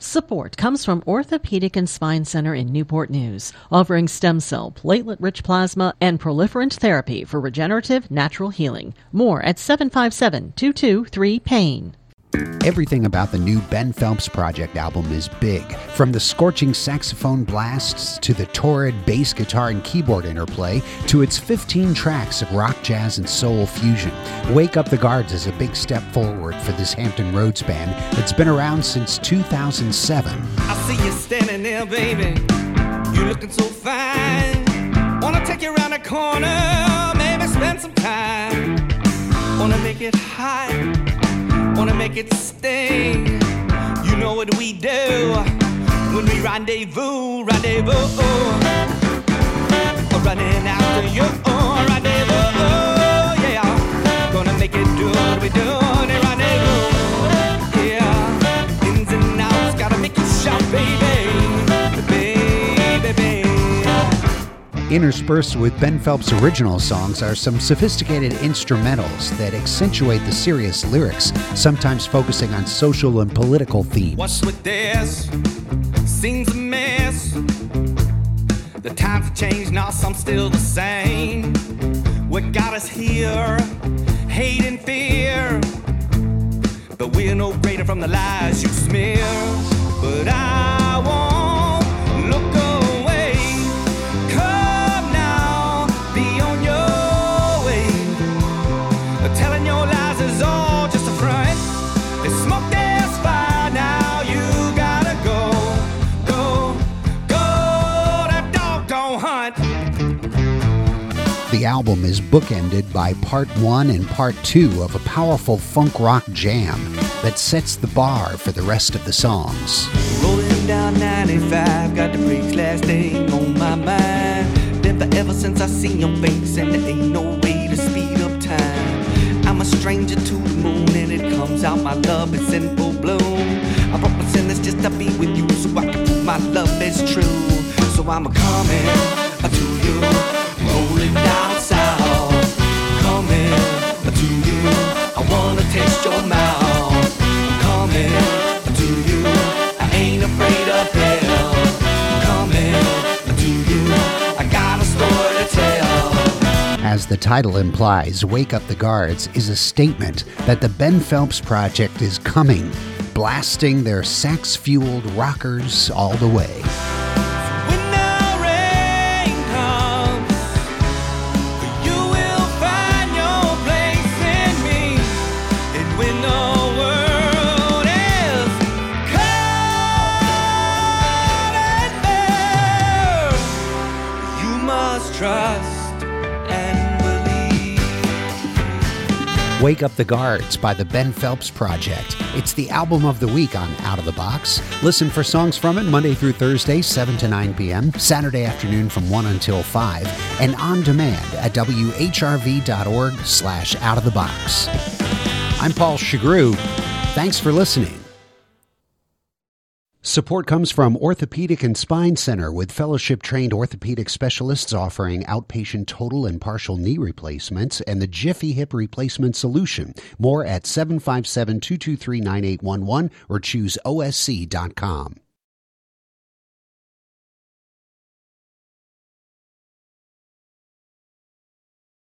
Support comes from Orthopedic and Spine Center in Newport News, offering stem cell, platelet rich plasma, and proliferant therapy for regenerative natural healing. More at 757 223 PAIN. Everything about the new Ben Phelps Project album is big, from the scorching saxophone blasts to the torrid bass guitar and keyboard interplay to its 15 tracks of rock, jazz, and soul fusion. Wake Up the Guards is a big step forward for this Hampton Roads band that's been around since 2007. I see you standing there, baby. You looking so fine. Wanna take you around corner, maybe spend some time. Wanna make it high wanna make it sting. You know what we do when we rendezvous, rendezvous. Running Interspersed with Ben Phelps' original songs are some sophisticated instrumentals that accentuate the serious lyrics, sometimes focusing on social and political themes. What's with this? Seems a mess. The times have changed, now some still the same. What got us here? Hate and fear. But we're no greater from the lies you smear. But I album is bookended by part one and part two of a powerful funk rock jam that sets the bar for the rest of the songs. Rolling down 95, got the brakes last thing on my mind. Since I seen your face, and there ain't no way to speed up time. I'm a stranger to the moon, and it comes out my love in full bloom. I brought my sinners just to be with you, so I can prove my love is true. So I'm a coming to you, Coming I wanna taste your mouth. Coming to you, I ain't afraid of hell. Coming I got a story to tell. As the title implies, Wake Up the Guards is a statement that the Ben Phelps Project is coming, blasting their sax fueled rockers all the way. Trust and believe. Wake Up the Guards by the Ben Phelps Project. It's the album of the week on Out of the Box. Listen for songs from it Monday through Thursday, 7 to 9 p.m., Saturday afternoon from 1 until 5, and on demand at whrv.org slash out of the box. I'm Paul Shugrue. Thanks for listening. Support comes from Orthopedic and Spine Center with fellowship trained orthopedic specialists offering outpatient total and partial knee replacements and the Jiffy Hip Replacement Solution. More at 757 223 9811 or choose OSC.com.